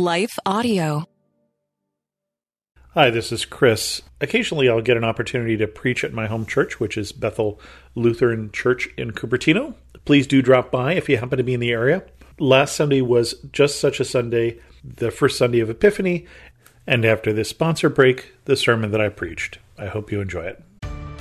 Life Audio. Hi, this is Chris. Occasionally, I'll get an opportunity to preach at my home church, which is Bethel Lutheran Church in Cupertino. Please do drop by if you happen to be in the area. Last Sunday was just such a Sunday, the first Sunday of Epiphany, and after this sponsor break, the sermon that I preached. I hope you enjoy it.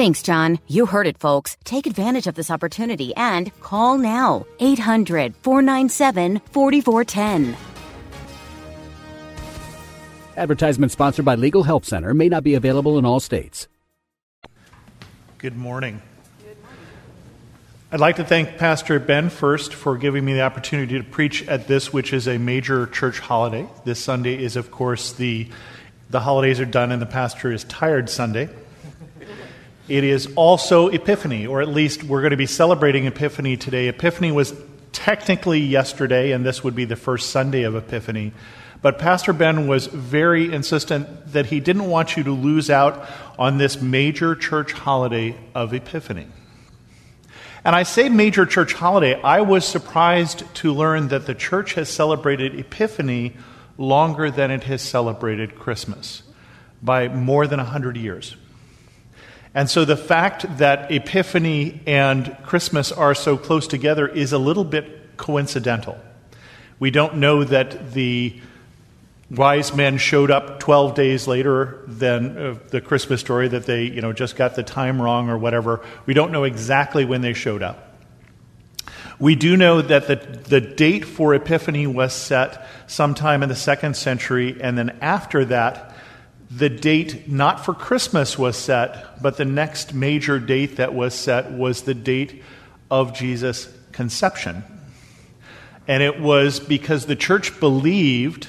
Thanks, John. You heard it, folks. Take advantage of this opportunity and call now 800 497 4410. Advertisement sponsored by Legal Help Center may not be available in all states. Good morning. I'd like to thank Pastor Ben first for giving me the opportunity to preach at this, which is a major church holiday. This Sunday is, of course, the, the holidays are done and the pastor is tired Sunday. It is also Epiphany, or at least we're going to be celebrating Epiphany today. Epiphany was technically yesterday, and this would be the first Sunday of Epiphany. But Pastor Ben was very insistent that he didn't want you to lose out on this major church holiday of Epiphany. And I say major church holiday, I was surprised to learn that the church has celebrated Epiphany longer than it has celebrated Christmas by more than 100 years. And so the fact that Epiphany and Christmas are so close together is a little bit coincidental. We don't know that the wise men showed up 12 days later than uh, the Christmas story, that they you know, just got the time wrong or whatever. We don't know exactly when they showed up. We do know that the, the date for Epiphany was set sometime in the second century, and then after that, the date not for Christmas was set, but the next major date that was set was the date of Jesus' conception. And it was because the church believed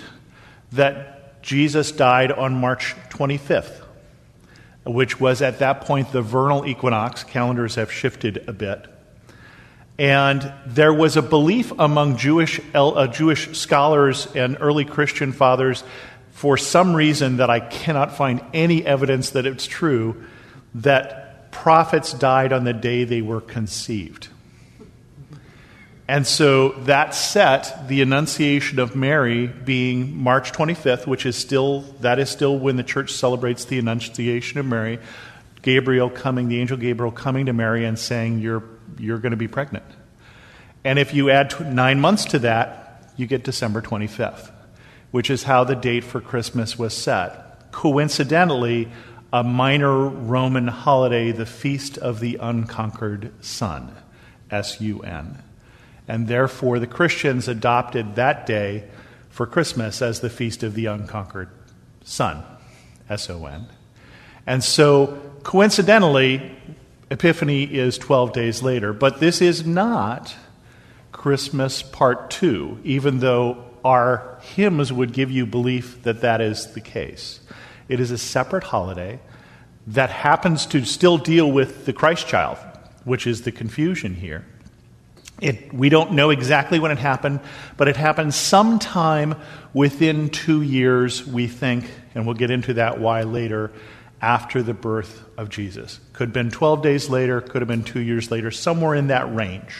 that Jesus died on March 25th, which was at that point the vernal equinox. Calendars have shifted a bit. And there was a belief among Jewish, uh, Jewish scholars and early Christian fathers for some reason that I cannot find any evidence that it's true, that prophets died on the day they were conceived. And so that set the Annunciation of Mary being March 25th, which is still, that is still when the church celebrates the Annunciation of Mary. Gabriel coming, the angel Gabriel coming to Mary and saying, You're, you're going to be pregnant. And if you add nine months to that, you get December 25th which is how the date for Christmas was set. Coincidentally, a minor Roman holiday, the Feast of the Unconquered Sun, S U N. And therefore, the Christians adopted that day for Christmas as the Feast of the Unconquered Sun, S O N. And so, coincidentally, Epiphany is 12 days later. But this is not Christmas part two, even though our hymns would give you belief that that is the case. It is a separate holiday that happens to still deal with the Christ child, which is the confusion here. It, we don't know exactly when it happened, but it happened sometime within two years, we think, and we'll get into that why later, after the birth of Jesus. Could have been 12 days later, could have been two years later, somewhere in that range.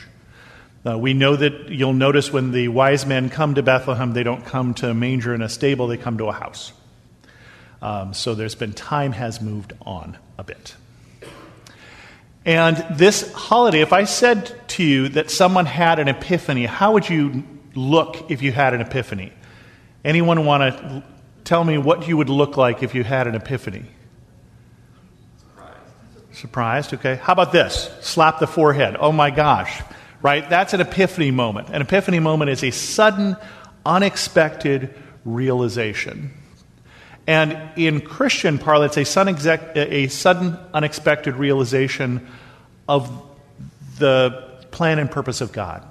Uh, we know that you'll notice when the wise men come to Bethlehem, they don't come to a manger in a stable, they come to a house. Um, so there's been time has moved on a bit. And this holiday, if I said to you that someone had an epiphany, how would you look if you had an epiphany? Anyone want to tell me what you would look like if you had an epiphany? Surprised. Surprised, okay. How about this? Slap the forehead. Oh my gosh, right? That's an epiphany moment. An epiphany moment is a sudden, unexpected realization. And in Christian parlance, a sudden, a sudden, unexpected realization of the plan and purpose of God.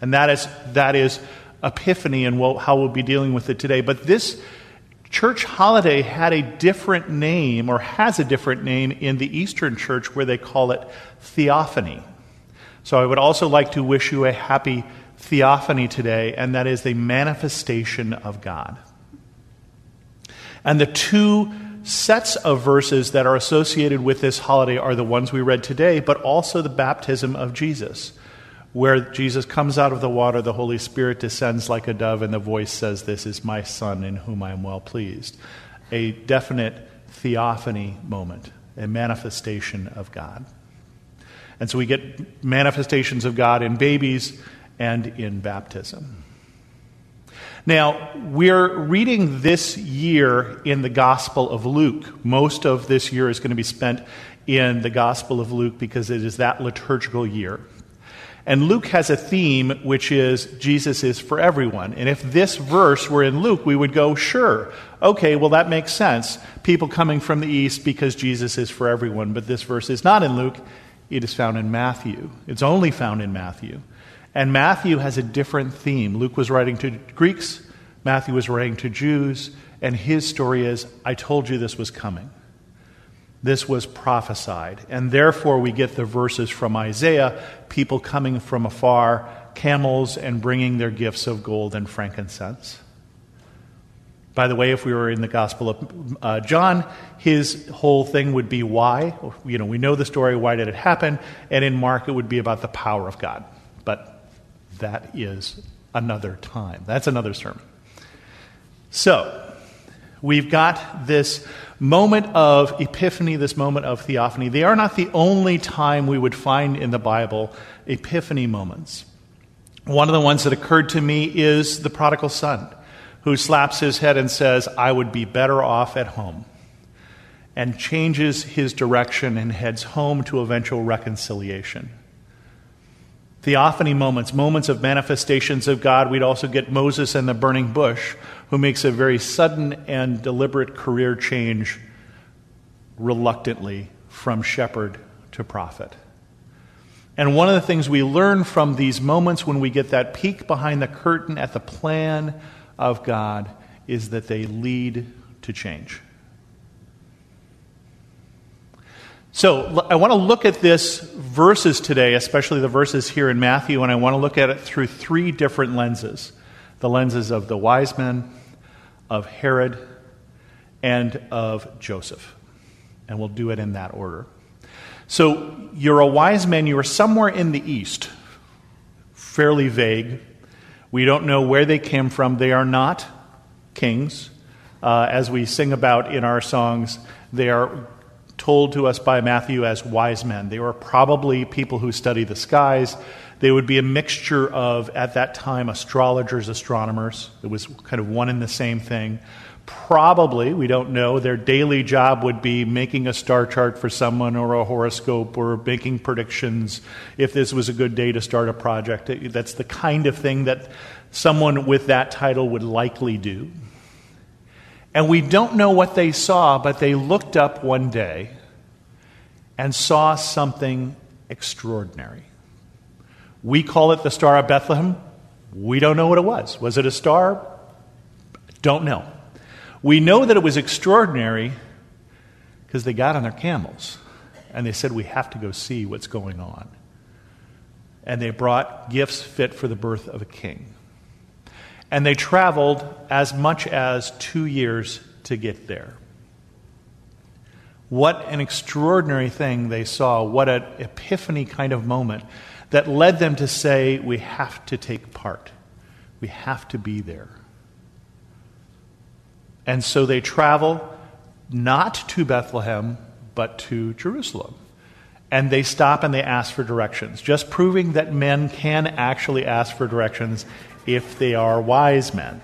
And that is, that is epiphany and we'll, how we'll be dealing with it today. But this church holiday had a different name, or has a different name, in the Eastern Church where they call it theophany. So I would also like to wish you a happy theophany today, and that is the manifestation of God. And the two sets of verses that are associated with this holiday are the ones we read today, but also the baptism of Jesus, where Jesus comes out of the water, the Holy Spirit descends like a dove, and the voice says, This is my Son in whom I am well pleased. A definite theophany moment, a manifestation of God. And so we get manifestations of God in babies and in baptism. Now, we're reading this year in the Gospel of Luke. Most of this year is going to be spent in the Gospel of Luke because it is that liturgical year. And Luke has a theme which is Jesus is for everyone. And if this verse were in Luke, we would go, sure, okay, well, that makes sense. People coming from the east because Jesus is for everyone. But this verse is not in Luke, it is found in Matthew. It's only found in Matthew. And Matthew has a different theme. Luke was writing to Greeks, Matthew was writing to Jews, and his story is I told you this was coming. This was prophesied. And therefore, we get the verses from Isaiah people coming from afar, camels, and bringing their gifts of gold and frankincense. By the way, if we were in the Gospel of uh, John, his whole thing would be why. You know, we know the story, why did it happen? And in Mark, it would be about the power of God. But that is another time. That's another sermon. So, we've got this moment of epiphany, this moment of theophany. They are not the only time we would find in the Bible epiphany moments. One of the ones that occurred to me is the prodigal son, who slaps his head and says, I would be better off at home, and changes his direction and heads home to eventual reconciliation theophany moments, moments of manifestations of God. We'd also get Moses and the burning bush, who makes a very sudden and deliberate career change reluctantly from shepherd to prophet. And one of the things we learn from these moments when we get that peek behind the curtain at the plan of God is that they lead to change. So I want to look at this verses today, especially the verses here in Matthew, and I want to look at it through three different lenses the lenses of the wise men, of Herod, and of Joseph. And we'll do it in that order. So you're a wise man, you are somewhere in the east, fairly vague. We don't know where they came from. They are not kings. Uh, as we sing about in our songs, they are told to us by Matthew as wise men. They were probably people who study the skies. They would be a mixture of, at that time, astrologers, astronomers. It was kind of one and the same thing. Probably, we don't know, their daily job would be making a star chart for someone or a horoscope or making predictions if this was a good day to start a project. That's the kind of thing that someone with that title would likely do. And we don't know what they saw, but they looked up one day and saw something extraordinary. We call it the Star of Bethlehem. We don't know what it was. Was it a star? Don't know. We know that it was extraordinary because they got on their camels and they said, We have to go see what's going on. and they brought gifts fit for the birth of a king. And they traveled as much as two years to get there. What an extraordinary thing they saw. What an epiphany kind of moment that led them to say, We have to take part. We have to be there. And so they travel not to Bethlehem, but to Jerusalem. And they stop and they ask for directions, just proving that men can actually ask for directions if they are wise men.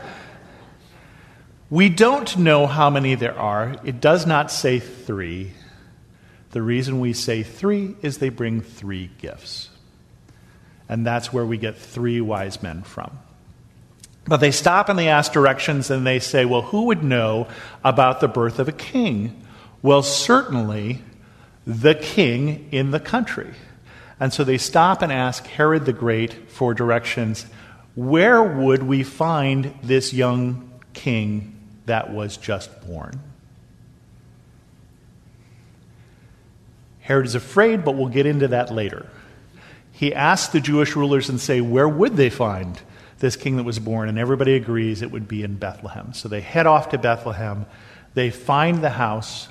we don't know how many there are. It does not say three. The reason we say three is they bring three gifts. And that's where we get three wise men from. But they stop and they ask directions and they say, Well, who would know about the birth of a king? Well, certainly the king in the country. And so they stop and ask Herod the Great for directions. Where would we find this young king that was just born? Herod is afraid, but we'll get into that later. He asks the Jewish rulers and say, Where would they find this king that was born? And everybody agrees it would be in Bethlehem. So they head off to Bethlehem. They find the house.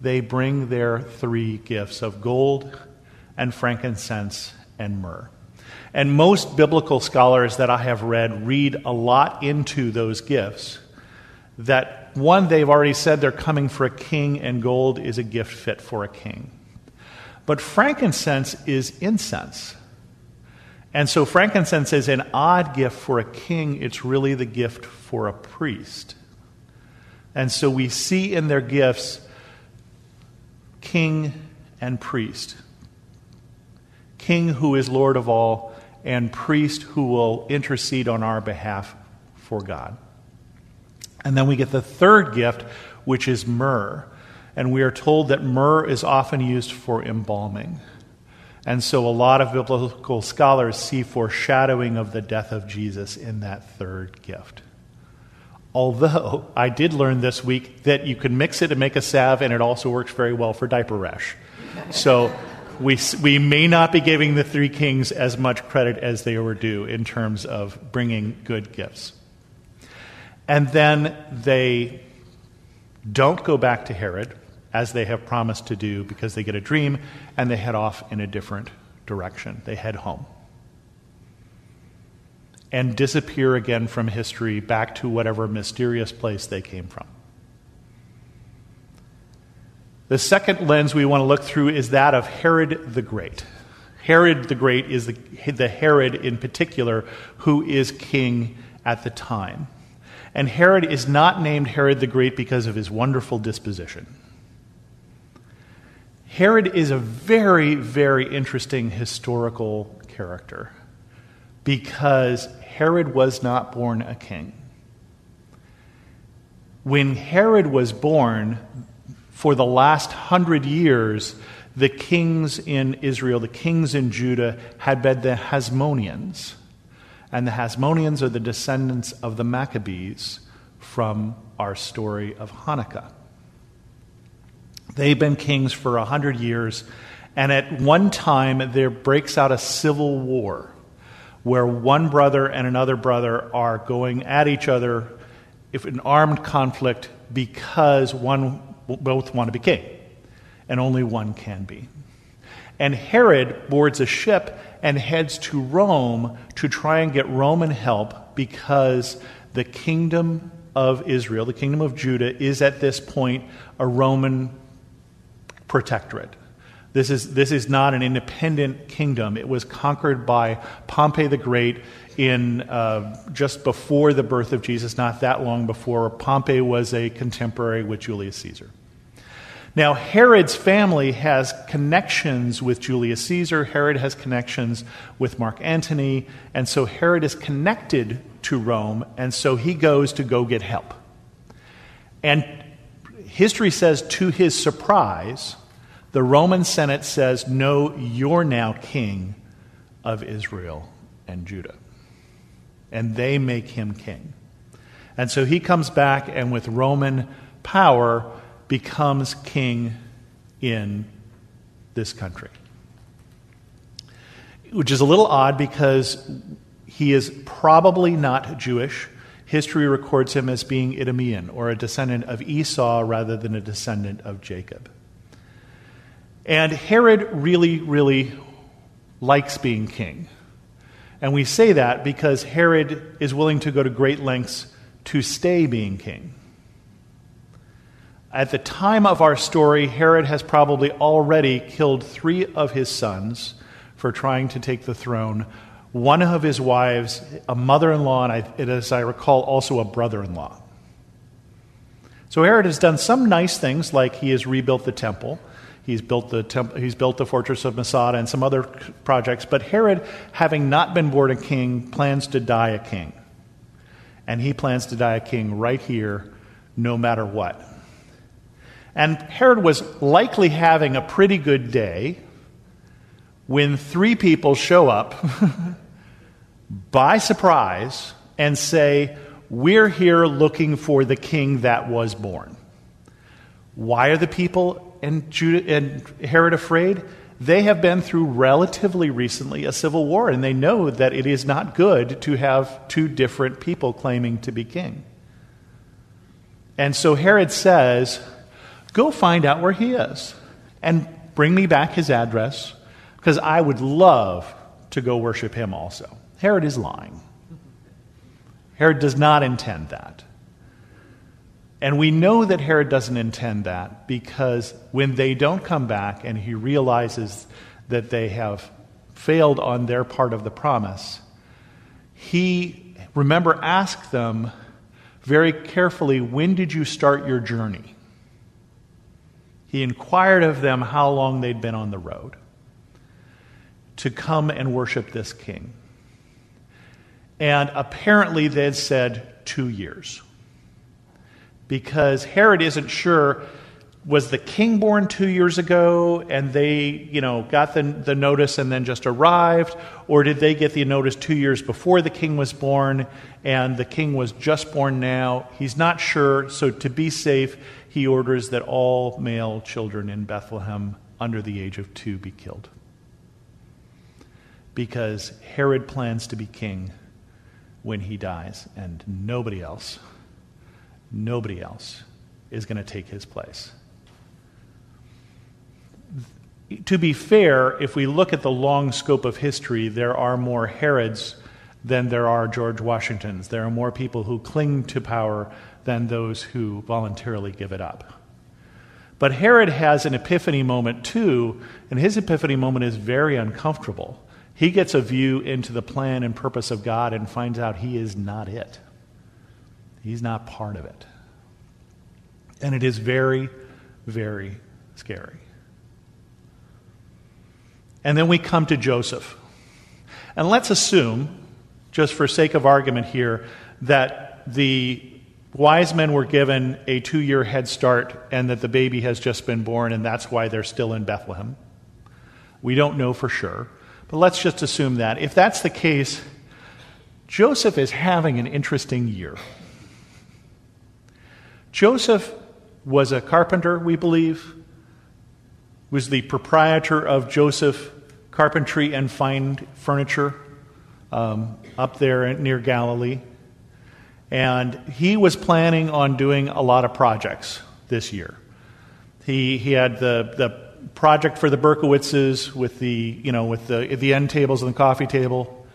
They bring their three gifts of gold and frankincense and myrrh. And most biblical scholars that I have read read a lot into those gifts. That one, they've already said they're coming for a king, and gold is a gift fit for a king. But frankincense is incense. And so frankincense is an odd gift for a king, it's really the gift for a priest. And so we see in their gifts king and priest. King who is Lord of all, and priest who will intercede on our behalf for God. And then we get the third gift, which is myrrh. And we are told that myrrh is often used for embalming. And so a lot of biblical scholars see foreshadowing of the death of Jesus in that third gift. Although I did learn this week that you can mix it and make a salve, and it also works very well for diaper rash. So we, we may not be giving the three kings as much credit as they were due in terms of bringing good gifts. And then they don't go back to Herod, as they have promised to do, because they get a dream and they head off in a different direction. They head home and disappear again from history back to whatever mysterious place they came from. The second lens we want to look through is that of Herod the Great. Herod the Great is the, the Herod in particular who is king at the time. And Herod is not named Herod the Great because of his wonderful disposition. Herod is a very, very interesting historical character because Herod was not born a king. When Herod was born, for the last hundred years, the kings in Israel, the kings in Judah, had been the Hasmoneans. And the Hasmoneans are the descendants of the Maccabees from our story of Hanukkah. They've been kings for a hundred years, and at one time there breaks out a civil war where one brother and another brother are going at each other, if an armed conflict, because one both want to be king, and only one can be. And Herod boards a ship and heads to Rome to try and get Roman help because the kingdom of Israel, the kingdom of Judah, is at this point a Roman protectorate. This is, this is not an independent kingdom. It was conquered by Pompey the Great in uh, just before the birth of Jesus, not that long before. Pompey was a contemporary with Julius Caesar. Now, Herod's family has connections with Julius Caesar. Herod has connections with Mark Antony. And so Herod is connected to Rome, and so he goes to go get help. And history says, to his surprise, the Roman Senate says, No, you're now king of Israel and Judah. And they make him king. And so he comes back and with Roman power becomes king in this country. which is a little odd because he is probably not Jewish. History records him as being Idumean, or a descendant of Esau rather than a descendant of Jacob. And Herod really, really likes being king. And we say that because Herod is willing to go to great lengths to stay being king. At the time of our story, Herod has probably already killed three of his sons for trying to take the throne. One of his wives, a mother in law, and as I recall, also a brother in law. So Herod has done some nice things, like he has rebuilt the temple. He's built the, temp- he's built the fortress of Masada and some other projects. But Herod, having not been born a king, plans to die a king. And he plans to die a king right here, no matter what. And Herod was likely having a pretty good day when three people show up by surprise and say, We're here looking for the king that was born. Why are the people and, Judah, and Herod afraid? They have been through relatively recently a civil war, and they know that it is not good to have two different people claiming to be king. And so Herod says, Go find out where he is and bring me back his address because I would love to go worship him also. Herod is lying. Herod does not intend that. And we know that Herod doesn't intend that because when they don't come back and he realizes that they have failed on their part of the promise, he, remember, asked them very carefully, When did you start your journey? He inquired of them how long they'd been on the road to come and worship this king. And apparently they'd said two years. Because Herod isn't sure was the king born two years ago and they you know got the, the notice and then just arrived? Or did they get the notice two years before the king was born and the king was just born now? He's not sure. So to be safe he orders that all male children in bethlehem under the age of two be killed. Because herod plans to be king when he dies and nobody else Nobody else is going to take his place. To be fair, if we look at the long scope of history, there are more Herods than there are George Washingtons. There are more people who cling to power than those who voluntarily give it up. But Herod has an epiphany moment too, and his epiphany moment is very uncomfortable. He gets a view into the plan and purpose of God and finds out he is not it. He's not part of it. And it is very, very scary. And then we come to Joseph. And let's assume, just for sake of argument here, that the wise men were given a two year head start and that the baby has just been born and that's why they're still in Bethlehem. We don't know for sure, but let's just assume that. If that's the case, Joseph is having an interesting year. Joseph was a carpenter, we believe, was the proprietor of Joseph Carpentry and Fine Furniture um, up there near Galilee. And he was planning on doing a lot of projects this year. He, he had the, the project for the Berkowitzes with the, you know, with the, the end tables and the coffee table.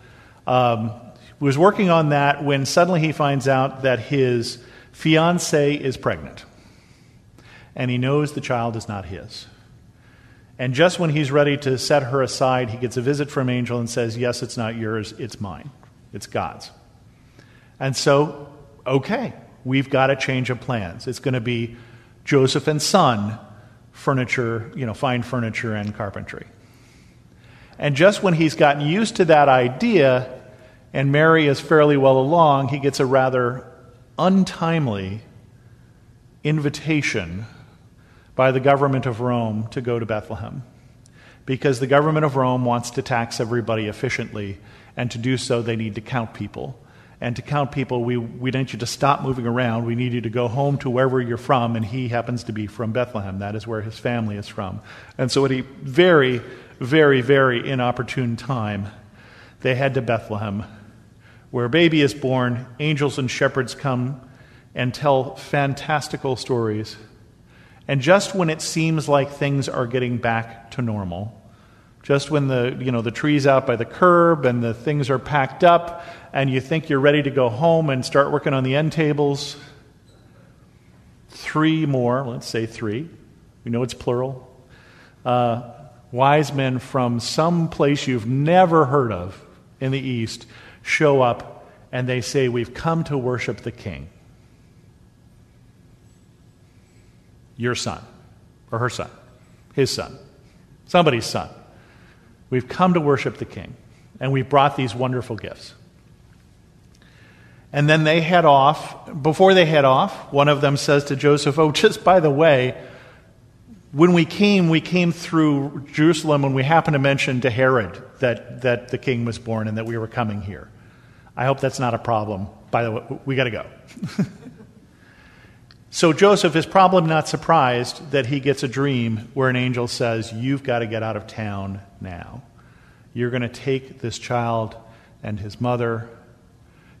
Um, was working on that when suddenly he finds out that his fiance is pregnant, and he knows the child is not his. And just when he's ready to set her aside, he gets a visit from an angel and says, Yes, it's not yours, it's mine, it's God's. And so, okay, we've got a change of plans. It's going to be Joseph and son furniture, you know, fine furniture and carpentry. And just when he's gotten used to that idea, and Mary is fairly well along, he gets a rather untimely invitation by the government of Rome to go to Bethlehem. Because the government of Rome wants to tax everybody efficiently, and to do so, they need to count people. And to count people, we, we need you to stop moving around. We need you to go home to wherever you're from, and he happens to be from Bethlehem. That is where his family is from. And so, at a very, very, very inopportune time, they head to Bethlehem, where a baby is born. Angels and shepherds come and tell fantastical stories. And just when it seems like things are getting back to normal, just when the, you know, the tree's out by the curb and the things are packed up and you think you're ready to go home and start working on the end tables, three more, let's say three, we know it's plural, uh, wise men from some place you've never heard of in the East show up and they say, We've come to worship the King. Your son, or her son, his son, somebody's son. We've come to worship the King, and we've brought these wonderful gifts. And then they head off. Before they head off, one of them says to Joseph, Oh, just by the way, when we came, we came through Jerusalem when we happened to mention to Herod that, that the king was born and that we were coming here. I hope that's not a problem. By the way, we got to go. so Joseph is probably not surprised that he gets a dream where an angel says, You've got to get out of town now. You're going to take this child and his mother.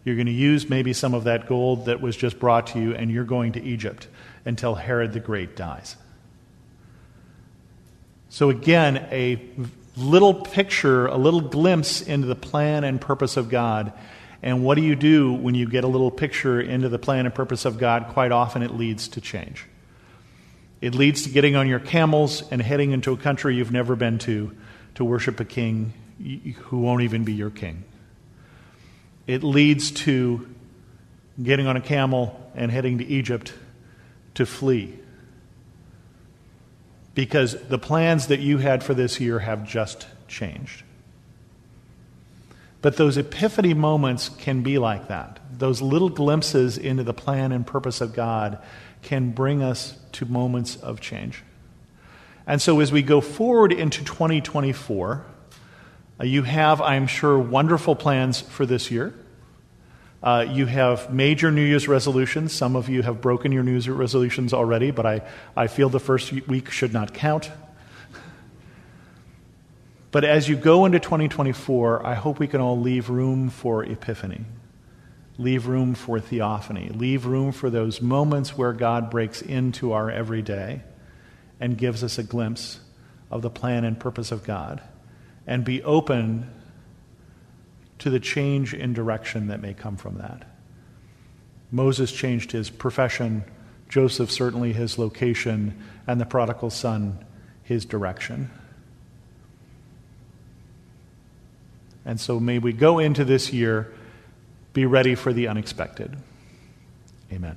You're going to use maybe some of that gold that was just brought to you, and you're going to Egypt until Herod the Great dies. So, again, a little picture, a little glimpse into the plan and purpose of God. And what do you do when you get a little picture into the plan and purpose of God? Quite often it leads to change. It leads to getting on your camels and heading into a country you've never been to to worship a king who won't even be your king. It leads to getting on a camel and heading to Egypt to flee because the plans that you had for this year have just changed. But those epiphany moments can be like that. Those little glimpses into the plan and purpose of God can bring us to moments of change. And so as we go forward into 2024, uh, you have, I'm sure, wonderful plans for this year. Uh, you have major New Year's resolutions. Some of you have broken your New Year's resolutions already, but I, I feel the first week should not count. But as you go into 2024, I hope we can all leave room for epiphany, leave room for theophany, leave room for those moments where God breaks into our everyday and gives us a glimpse of the plan and purpose of God, and be open to the change in direction that may come from that. Moses changed his profession, Joseph certainly his location, and the prodigal son his direction. And so may we go into this year be ready for the unexpected. Amen.